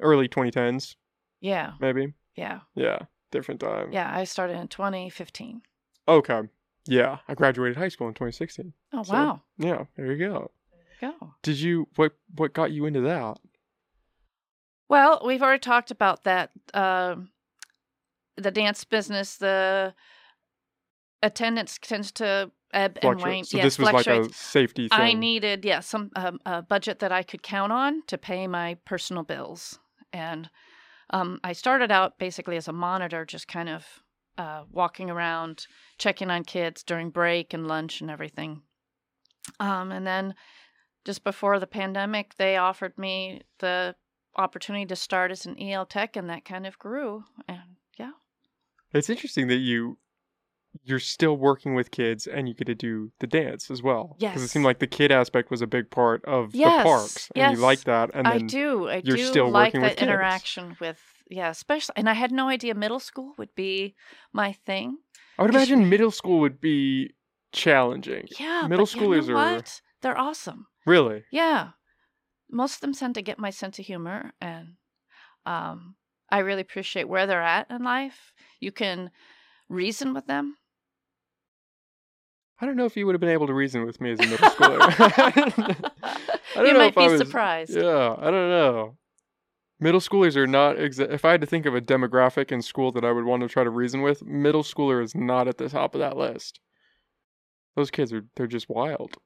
early 2010s, Yeah, maybe. yeah, Yeah, different time. yeah. I started in 2015. Okay. Yeah, I graduated high school in 2016. Oh So- wow, Yeah, there you go. go. Did you what what got you into that? Well, we've already talked about that. Um, the dance business, the attendance tends to ebb and Fluctuate. wane. So yes, this was like a safety thing. I needed, yeah, some um, a budget that I could count on to pay my personal bills, and um, I started out basically as a monitor, just kind of uh, walking around, checking on kids during break and lunch and everything. Um, and then just before the pandemic, they offered me the opportunity to start as an EL tech, and that kind of grew. And yeah, It's interesting that you you're still working with kids and you get to do the dance as well. Yes. Because it seemed like the kid aspect was a big part of Yes, the parks. And you like that. And I do. I you're do still like working with that kids. interaction with yeah, especially. And I had no idea middle school would be my thing. I would imagine middle school would be challenging. Yeah, Middle but you know schoolers are what? They're awesome. really. Yeah, most of them tend to get my sense of humor, and um, I really appreciate where they're at in life. You can reason with them. I don't know if you would have been able to reason with me as a middle schooler. I don't you know might be was- surprised. Yeah, I don't know. Middle schoolers are not exa- if I had to think of a demographic in school that I would want to try to reason with, middle schooler is not at the top of that list. Those kids are they're just wild.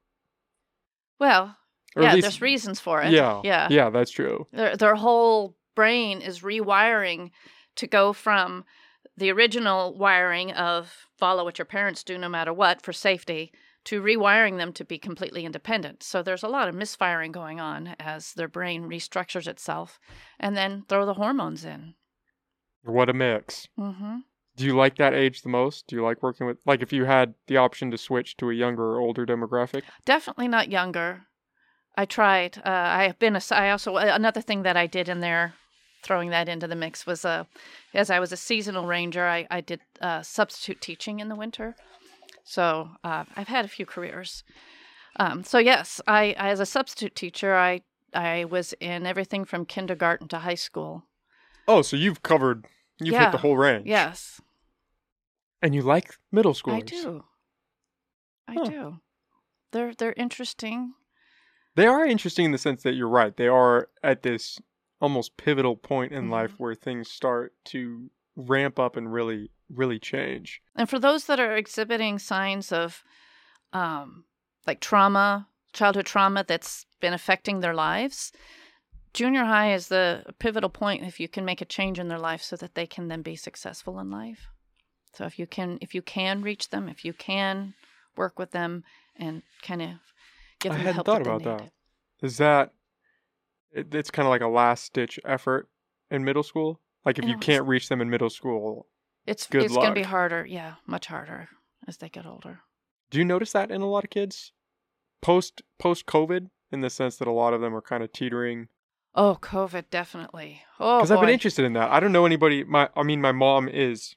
Well, Or yeah, least- there's reasons for it. Yeah. yeah. Yeah, that's true. Their their whole brain is rewiring to go from the original wiring of follow what your parents do no matter what for safety to rewiring them to be completely independent. So there's a lot of misfiring going on as their brain restructures itself and then throw the hormones in. What a mix. Mhm. Do you like that age the most? Do you like working with like if you had the option to switch to a younger or older demographic? Definitely not younger. I tried. Uh, I have been a. I also another thing that I did in there, throwing that into the mix was uh, as I was a seasonal ranger, I I did uh, substitute teaching in the winter. So uh, I've had a few careers. Um, so yes, I, I as a substitute teacher, I I was in everything from kindergarten to high school. Oh, so you've covered you've hit the whole range. Yes, And you like middle schoolers. I do. I Huh. do. They're they're interesting. They are interesting in the sense that you're right. They are at this almost pivotal point in Mhm. life where things start to ramp up and really, really change. And for those that are exhibiting signs of um, like trauma, childhood trauma that's been affecting their lives. Junior high is the pivotal point if you can make a change in their life so that they can then be successful in life. So if you can if you can reach them, if you can work with them and kind of give I them the hadn't help thought that about that. Is that it's kind of like a last ditch effort in middle school? Like if You can't reach them in middle school, It's Good it's going to be harder, yeah, much harder as they get older. do you notice that in a lot of kids post post COVID in the sense that a lot of them are kind of teetering? Oh, COVID definitely. Oh, Because I've been interested in that. I don't know anybody. My I mean, my mom is,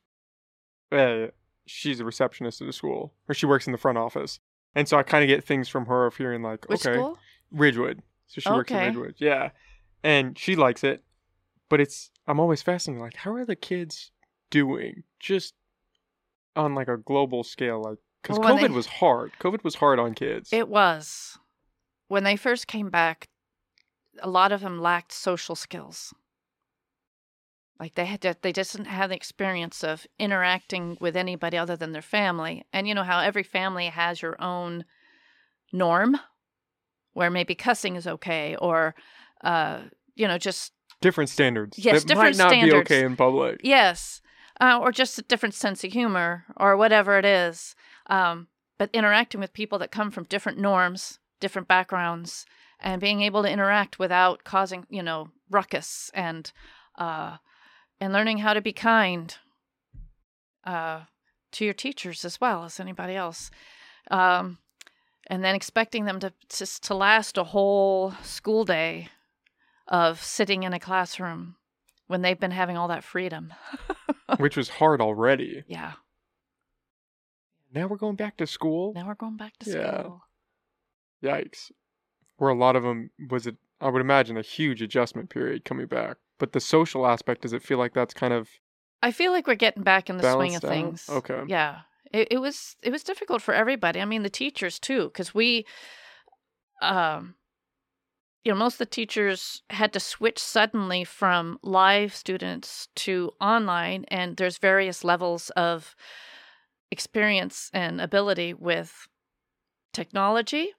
uh, she's a receptionist at a school, or she works in the front office, and so I kind of get things from her of hearing like, Which okay, school? Ridgewood. So she works in Okay. Ridgewood. Yeah. And she likes it. But it's I'm always fascinated like how are the kids doing just on like a global scale like cuz Well, COVID they- was hard. COVID was hard on kids. It was. When they first came back, a lot of them lacked social skills. Like they had to, they just didn't have the experience of interacting with anybody other than their family. And you know how every family has your own norm where maybe cussing is okay or uh you know just different standards. Yes, that different might not standards. be okay in public. Yes, uh, or just a different sense of humor, or whatever it is. Um, but interacting with people that come from different norms, different backgrounds, and being able to interact without causing, you know, ruckus, and uh, and learning how to be kind uh, to your teachers as well as anybody else. Um, and then expecting them to just to last a whole school day of sitting in a classroom when they've been having all that freedom. Which was hard already. Yeah. Now we're going back to school. Now we're going back to Yeah. school. Yikes. Where a lot of them was it I would imagine a huge adjustment period coming back. But the social aspect does it feel like that's kind of I feel like we're getting back in the swing of out? things. Okay. Yeah. It, it was it was difficult for everybody. I mean, the teachers too, because we, um, you know, most of the teachers had to switch suddenly from live students to online, and there's various levels of experience and ability with technology.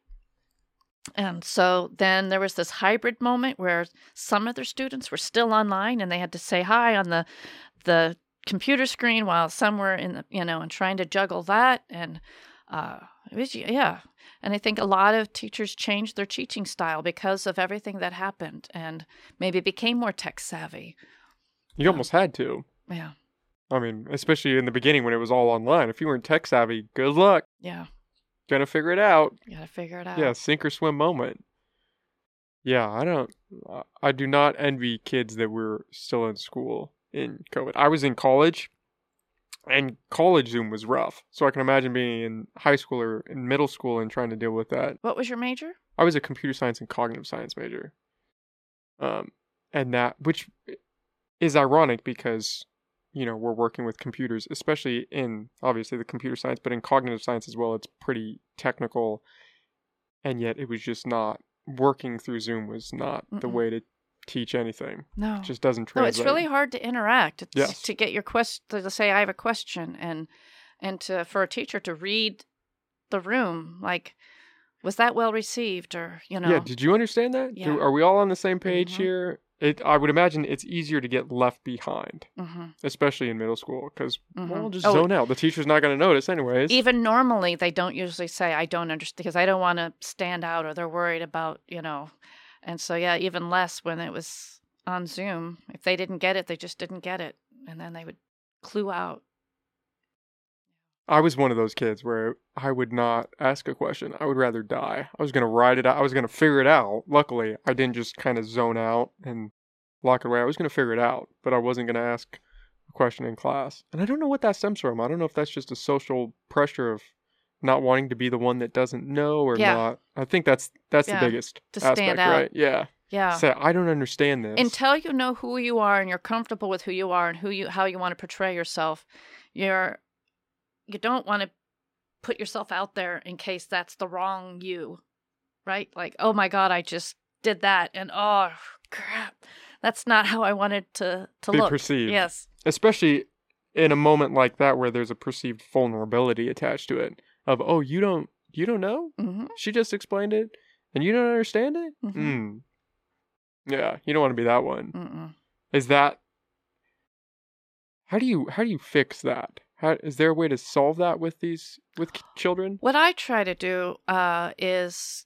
And so then there was this hybrid moment where some of their students were still online and they had to say hi on the the computer screen while some were in the you know and trying to juggle that and uh it was yeah and i think a lot of teachers changed their teaching style because of everything that happened and maybe became more tech savvy you almost had to. yeah I mean, especially in the beginning when it was all online. If you weren't tech savvy, good luck. yeah Gonna figure it out. you gotta figure it out Yeah, sink or swim moment. Yeah, I don't. I do not envy kids that were still in school in COVID. I was in college, and college Zoom was rough. So I can imagine being in high school or in middle school and trying to deal with that. what was your major I was a computer science and cognitive science major. Um, and that, which is ironic because, you know, we're working with computers, especially in obviously the computer science, but in cognitive science as well, it's pretty technical. And yet it was just not working through Zoom was not the Mm-mm. way to teach anything. no It just doesn't no it's really hard to interact it's Yes. to get your quest to say i have a question and and to for a teacher to read the room like was that well received or you know Yeah, did you understand that? Do- are we all on the same page Mhm. here? It, I would imagine it's easier to get left behind, hmm especially in middle school, because Mhm. well, just Oh, zone out. The teacher's not going to notice, anyways. even normally they don't usually say i don't understand because i don't want to stand out or they're worried about you know and so yeah even less when it was on zoom if they didn't get it they just didn't get it and then they would clue out I was one of those kids where I would not ask a question. I would rather die. I was going to ride it out. I was going to figure it out. Luckily, I didn't just kind of zone out and lock it away. I was going to figure it out, but I wasn't going to ask a question in class. And I don't know what that stems from. I don't know if that's just a social pressure of not wanting to be the one that doesn't know or Yeah. not. I think that's that's Yeah, the biggest to aspect, stand out. right? Yeah. yeah Say I don't understand this. until you know who you are and you're comfortable with who you are and who you how you want to portray yourself you're you don't want to put yourself out there in case that's the wrong you right like oh my god i just did that and oh crap that's not how i wanted to to Be look perceived. yes especially in a moment like that where there's a perceived vulnerability attached to it of oh you don't you don't know hmm she just explained it and you don't understand it. Mhm. Mm. Yeah, you don't want to be that one. Mm-mm. Is that how do you how do you fix that? How is there a way to solve that with these with children? What I try to do uh, is,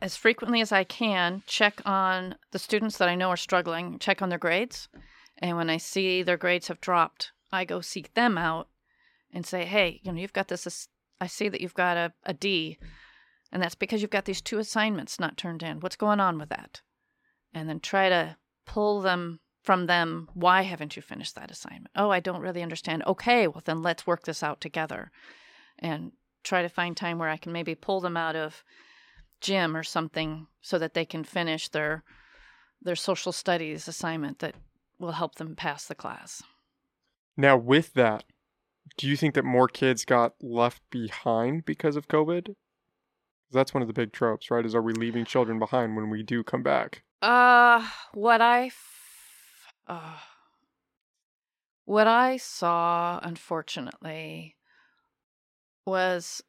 as frequently as I can, check on the students that I know are struggling, check on their grades. And when I see their grades have dropped, I go seek them out and say, hey, you know, you've got this, I see that you've got a, a D, and that's because you've got these two assignments not turned in. What's going on with that? And then try to pull them from them. Why haven't you finished that assignment? Oh, I don't really understand. Okay, well, then let's work this out together and try to find time where I can maybe pull them out of gym or something so that they can finish their their social studies assignment that will help them pass the class. Now with that, do you think that more kids got left behind because of COVID? That's one of the big tropes, right? Is are we leaving children behind when we do come back? Uh, what I, f- uh, what I saw, unfortunately, was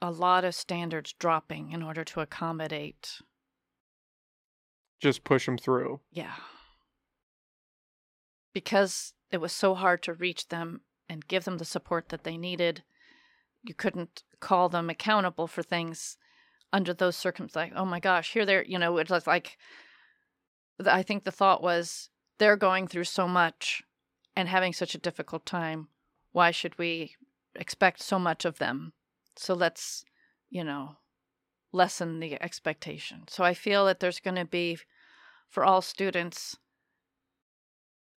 a lot of standards dropping in order to accommodate. Just push them through. Yeah. Because it was so hard to reach them and give them the support that they needed, you couldn't call them accountable for things under those circumstances. Like, oh my gosh, here they're, you know, it was like, I think the thought was they're going through so much and having such a difficult time. Why should we expect so much of them? So let's, you know, lessen the expectation. So I feel that there's going to be, for all students,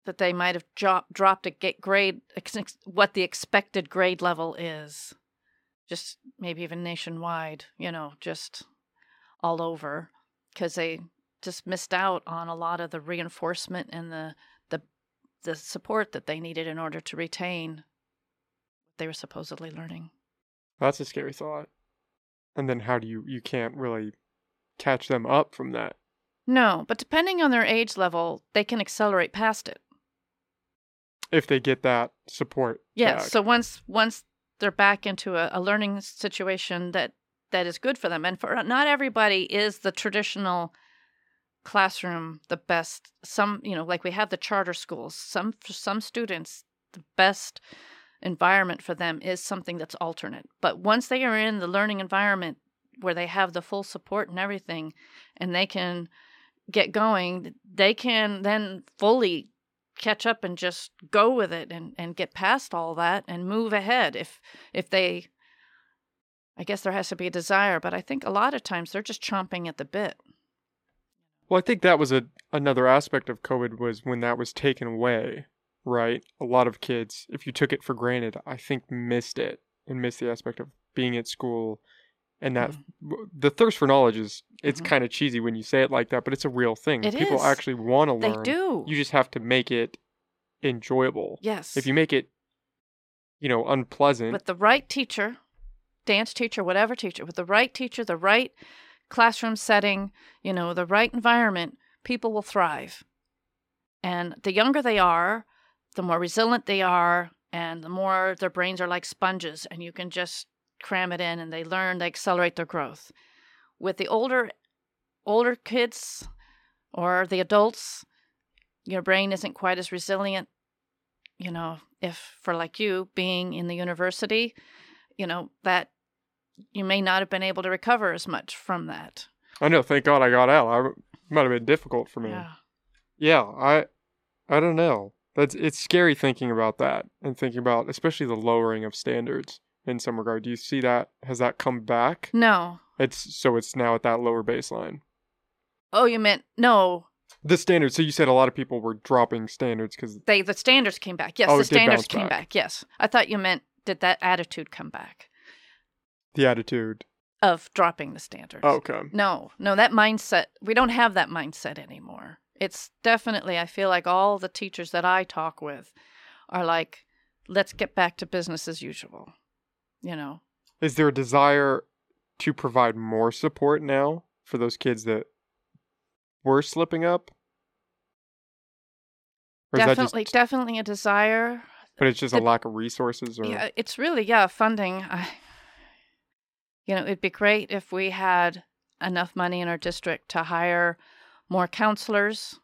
that they might have jo- dropped a grade, what the expected grade level is, just maybe even nationwide, you know, just all over, because they just missed out on a lot of the reinforcement and the the the support that they needed in order to retain what they were supposedly learning. That's a scary thought. And then how do you you can't really catch them up from that? No, but depending on their age level, they can accelerate past it. If they get that support. Yes. back. Uh, so once once they're back into a, a learning situation that that is good for them, and for not everybody is the traditional classroom the best. Some you know, like we have the charter schools. Some for some students, the best environment for them is something that's alternate. But once they are in the learning environment where they have the full support and everything, and they can get going, they can then fully catch up and just go with it and, and get past all that and move ahead if if they I guess there has to be a desire, but I think a lot of times they're just chomping at the bit. Well, I think that was a another aspect of COVID was when that was taken away, right? A lot of kids, if you took it for granted, I think missed it and missed the aspect of being at school and that w- the thirst for knowledge is it's Mhm. kind of cheesy when you say it like that, but it's a real thing. It People is. actually want to learn. They do. You just have to make it enjoyable. yes. If you make it you know, unpleasant, with the right teacher, dance teacher, whatever teacher, with the right teacher, the right classroom setting, you know, the right environment, people will thrive. And the younger they are, the more resilient they are, and the more their brains are like sponges, and you can just cram it in and they learn, they accelerate their growth. With the older older kids or the adults, your brain isn't quite as resilient. You know, if for like you being in the university, you know, that you may not have been able to recover as much from that. I know, thank God I got out. I might have been difficult for me. Yeah. Yeah, I I don't know. That's it's scary thinking about that and thinking about especially the lowering of standards in some regard. Do you see that has that come back? No. It's so it's now at that lower baseline. Oh, you meant no. The standards. So you said a lot of people were dropping standards because They the standards came back. Yes, Oh, the standards came back. back. Yes. I thought you meant did that attitude come back the attitude. of dropping the standards. Oh, okay. No, no, that mindset, we don't have that mindset anymore. It's definitely, I feel like all the teachers that I talk with are like, let's get back to business as usual. You know, Is there a desire to provide more support now for those kids that were slipping up? Or definitely, just, definitely a desire. but it's just a lack of resources or Yeah, it's really, yeah, funding. I, you know, it'd be great if we had enough money in our district to hire more counselors,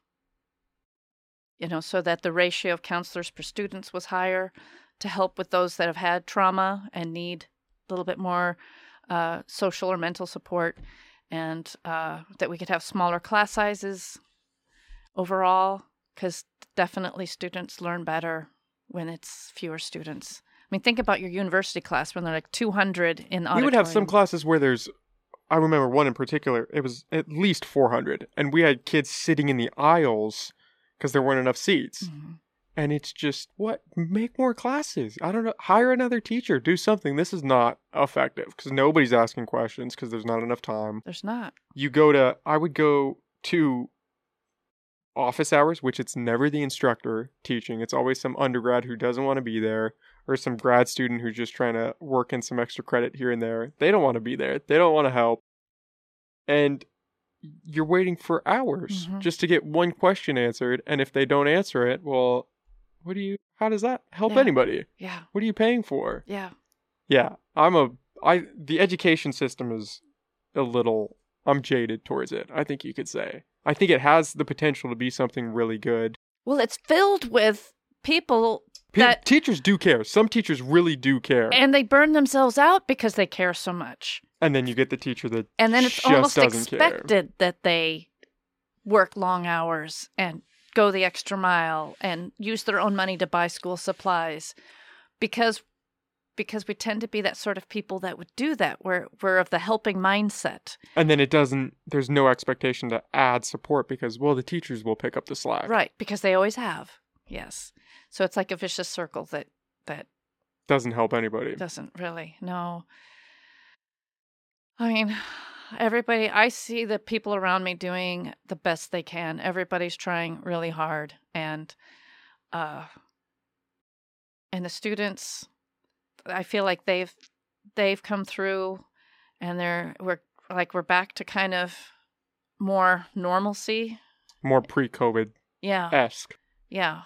you know, so that the ratio of counselors per students was higher to help with those that have had trauma and need a little bit more uh, social or mental support, and uh, that we could have smaller class sizes overall, because definitely students learn better when it's fewer students. I mean, think about your university class when they're like 200 in the we would have some classes where there's i remember one in particular it was at least 400 and we had kids sitting in the aisles because there weren't enough seats Mhm. And it's just what? Make more classes. I don't know hire another teacher. Do something. This is not effective because nobody's asking questions because there's not enough time. There's not. you go to i would go to office hours which it's never the instructor teaching. It's always some undergrad who doesn't want to be there or some grad student who's just trying to work in some extra credit here and there. They don't want to be there. They don't want to help. And you're waiting for hours Mhm. just to get one question answered and if they don't answer it well what do you how does that help Yeah. anybody Yeah. what are you paying for Yeah. yeah, I'm a I the education system is a little I'm jaded towards it. I think you could say. I think it has the potential to be something really good. Well, it's filled with people Pe- That- teachers do care. Some teachers really do care. and they burn themselves out because they care so much. And then you get the teacher that And then it's almost doesn't care. expected that they work long hours and go the extra mile and use their own money to buy school supplies because because we tend to be that sort of people that would do that. We're we're of the helping mindset. And then it doesn't there's no expectation to add support because well the teachers will pick up the slack. Right, because they always have. Yes. So it's like a vicious circle that that Doesn't help anybody. doesn't really no i mean everybody i see the people around me doing the best they can. Everybody's trying really hard and uh and the students i feel like they've they've come through and they're we're like we're back to kind of more normalcy. More pre-COVID yeah. Esque. yeah.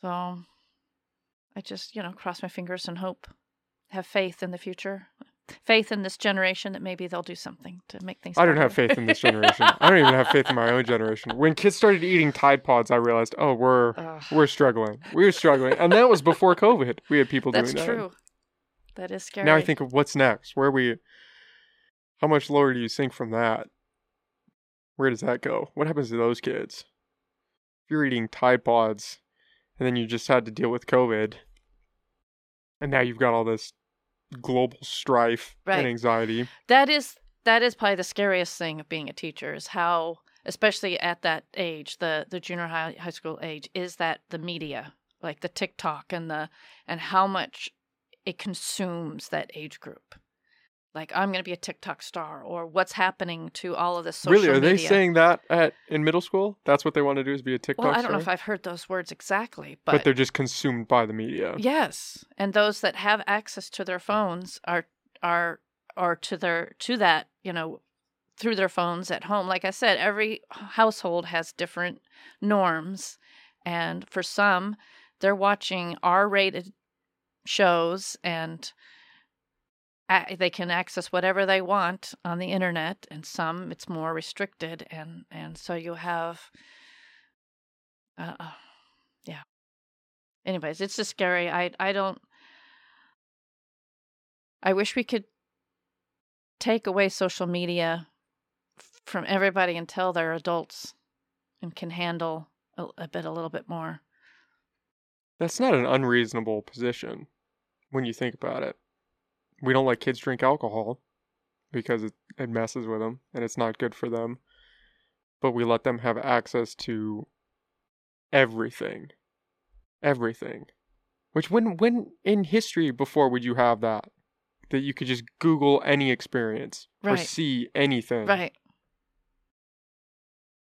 So i just you know cross my fingers and hope have faith in the future faith in this generation that maybe they'll do something to make things I don't better. have faith in this generation. I don't even have faith in my own generation. When kids started eating Tide Pods, I realized, oh, we're Ugh, we're struggling. We were struggling, and that was before COVID. We had people that's doing that. That's true that is scary Now I think of what's next. Where we? How much lower do you sink from that? Where does that go? What happens to those kids? If you're eating Tide Pods, and then you just had to deal with COVID, and now you've got all this global strife Right. and anxiety. that is that is probably the scariest thing of being a teacher is how especially at that age the the junior high high school age is that the media like the tiktok and the and how much it consumes that age group like i'm going to be a tiktok star or what's happening to all of this social media. really, are they saying that at in middle school? That's what they want to do is be a TikTok well i don't know if i've heard those words exactly but, but, they're just consumed by the media. yes and those that have access to their phones are are are to their to that you know through their phones at home like i said every household has different norms and for some they're watching r-rated shows and they can access whatever they want on the internet and some it's more restricted and and so you have uh, yeah. Anyways it's just scary. I i don't i wish we could take away social media from everybody until they're adults and can handle a, a bit a little bit more. That's not an unreasonable position when you think about it. We don't let kids drink alcohol because it, it messes with them and it's not good for them. But we let them have access to everything. Everything. Which when when in history before would you have that? That you could just Google any experience or see anything. right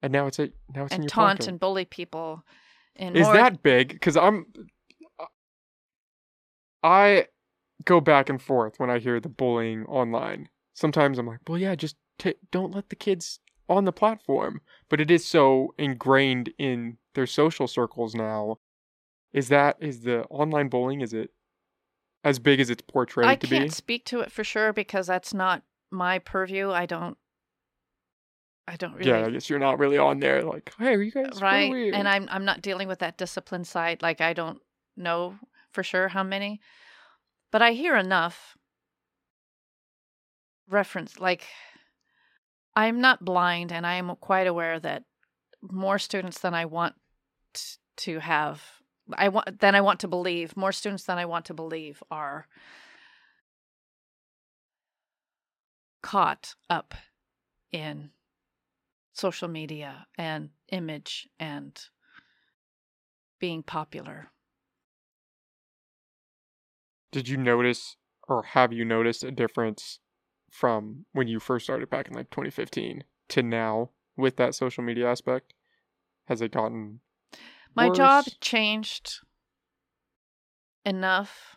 And now it's a now it's in and your taunt pocket. and bully people and Is more that big? Because I'm. Uh, I go back and forth when I hear the bullying online. Sometimes I'm like, well, yeah, just ta don't let the kids on the platform. But it is so ingrained in their social circles now. Is that is the online bullying? Is it as big as it's portrayed I to can't be? speak to it for sure because that's not my purview. I don't. I don't really. Yeah, I guess you're not really on there. Like, hey, are you guys right weird? and i'm i'm not dealing with that discipline side like i don't know for sure how many but i hear enough reference like i'm not blind and i am quite aware that more students than i want to have i want than i want to believe more students than i want to believe are caught up in social media and image and being popular. Did you notice, or have you noticed a difference from when you first started back in like 2015 to now with that social media aspect? Has it gotten My job changed enough.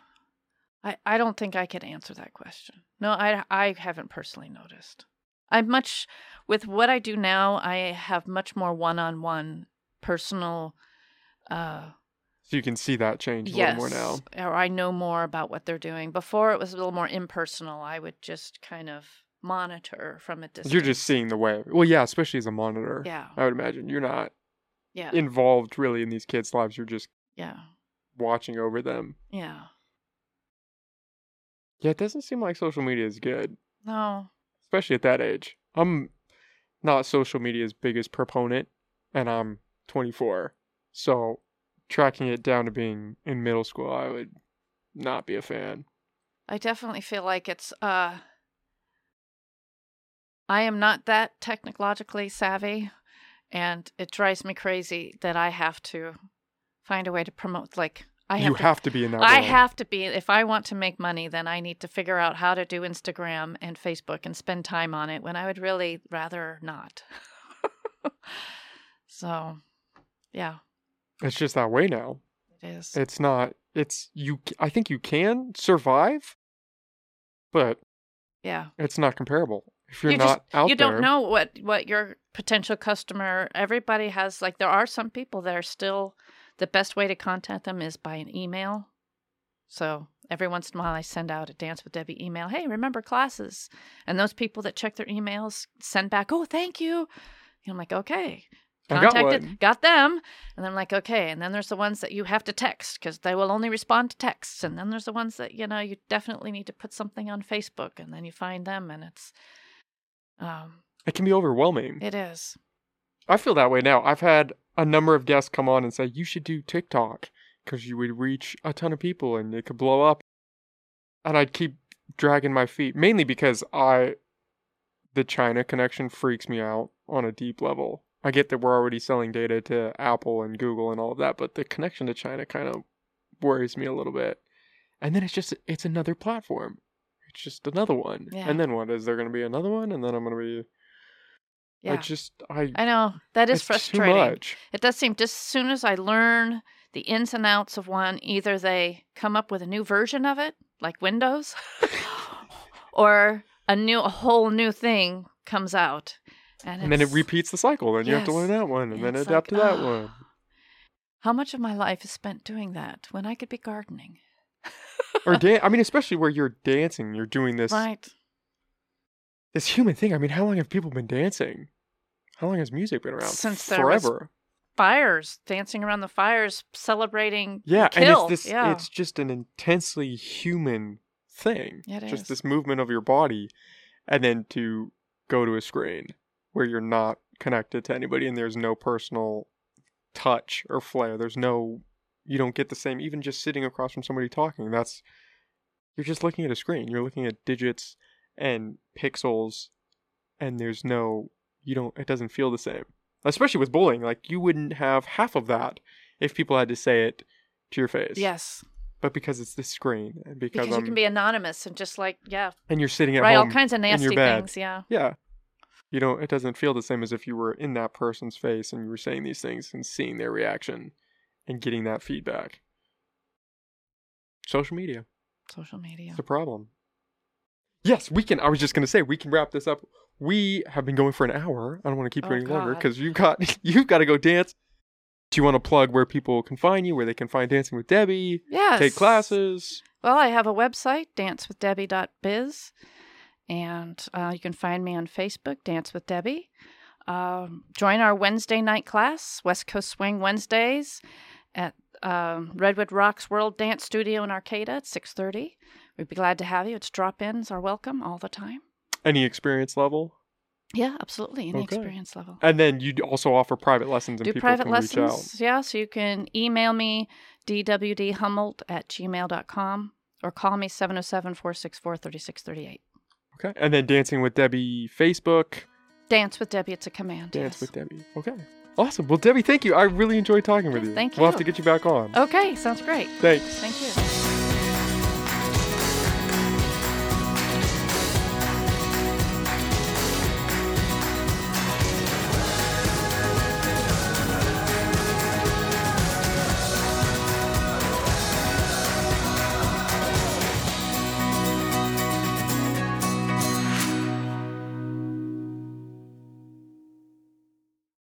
I, I don't think I could answer that question. No, I I haven't personally noticed. I'm much with what I do now, I have much more one-on-one personal uh So you can see that change a yes, little more now. or I know more about what they're doing. Before it was a little more impersonal. I would just kind of monitor from a distance. You're just seeing the way. Well, yeah, especially as a monitor. yeah, I would imagine you're not yeah, involved really in these kids' lives. You're just yeah, watching over them. yeah. Yeah, it doesn't seem like social media is good, No, especially at that age. I'm not social media's biggest proponent, and I'm 24. So tracking it down to being in middle school, I would not be a fan. I definitely feel like it's uh I am not that technologically savvy and it drives me crazy that I have to find a way to promote like I have you to, have to be in that. I world. have to be if I want to make money then I need to figure out how to do Instagram and Facebook and spend time on it when I would really rather not. so, yeah, It's just that way now. it is. It's not. It's you. I think you can survive, but yeah. it's not comparable. If you're You not out you there, you don't know what what your potential customer everybody has like there are some people that are still the best way to contact them is by an email so every once in a while i send out a dance with debbie email hey remember classes and those people that check their emails send back oh thank you and i'm like okay I got contacted got them and i'm like okay and then there's the ones that you have to text because they will only respond to texts and then there's the ones that you know you definitely need to put something on facebook and then you find them and it's um It can be overwhelming. it is. I feel that way now. I've had a number of guests come on and say you should do TikTok because you would reach a ton of people and it could blow up. And I'd keep dragging my feet, mainly because I, the China connection freaks me out on a deep level. I get that we're already selling data to Apple and Google and all of that, but the connection to China kind of worries me a little bit. And then it's just it's another platform. It's just another one. Yeah. And then what? Is there going to be another one? And then I'm going to be. yeah. I just I. I know. That is frustrating. Too much. It does seem just as soon as I learn the ins and outs of one, either they come up with a new version of it, like Windows, or a new a whole new thing comes out. And, and then it repeats the cycle. Then you have to learn that one, and And then adapt like, to that ah. one. How much of my life is spent doing that when I could be gardening? Or dan- I mean, especially where you're dancing, you're doing this Right. this human thing. I mean, how long have people been dancing? How long has music been around? Since forever. Fires, dancing around the fires, celebrating yeah, kill. and it's this. yeah. It's just an intensely human thing. It just is. this movement of your body, and then to go to a screen where you're not connected to anybody, and there's no personal touch or flair. There's no. You don't get the same. Even just sitting across from somebody talking, that's. You're just looking at a screen. You're looking at digits and pixels, and there's no. You don't. It doesn't feel the same. Especially with bullying, like you wouldn't have half of that if people had to say it to your face. Yes. But because it's the screen, and because, Because you can be anonymous and just like, yeah, and you're sitting at right, all kinds of nasty things. Yeah. yeah, you don't. It doesn't feel the same as if you were in that person's face and you were saying these things and seeing their reaction and getting that feedback. Social media, Social media. it's a problem. Yes, we can. I was just gonna say we can wrap this up. We have been going for an hour. I don't want to keep oh, you Oh, any longer because you've got you've got to go dance. Do you want to plug where people can find you, where they can find Dancing with Debbie, Yes. take classes? Well, I have a website, dancewithdebbie.biz, And uh, you can find me on Facebook, Dance with Debbie. Um, join our Wednesday night class, West Coast Swing Wednesdays, at um, Redwood Raks World Dance Studio in Arcata at 6.30. We'd be glad to have you. It's drop-ins are welcome all the time. Any experience level? Yeah, absolutely. Any Okay. experience level. And then you also offer private lessons and Do people private can reach out. lessons. Yeah, so you can email me, dwdhumboldt at gmail.com, or call me 707 464 3638. Okay. And then Dancing with Debbie Facebook. Dance with Debbie, it's a command. Dance yes. with Debbie. Okay. Awesome. Well, Debbie, thank you. I really enjoyed talking with you. thank you. We'll have to get you back on. Okay, sounds great. Thanks. Thank you.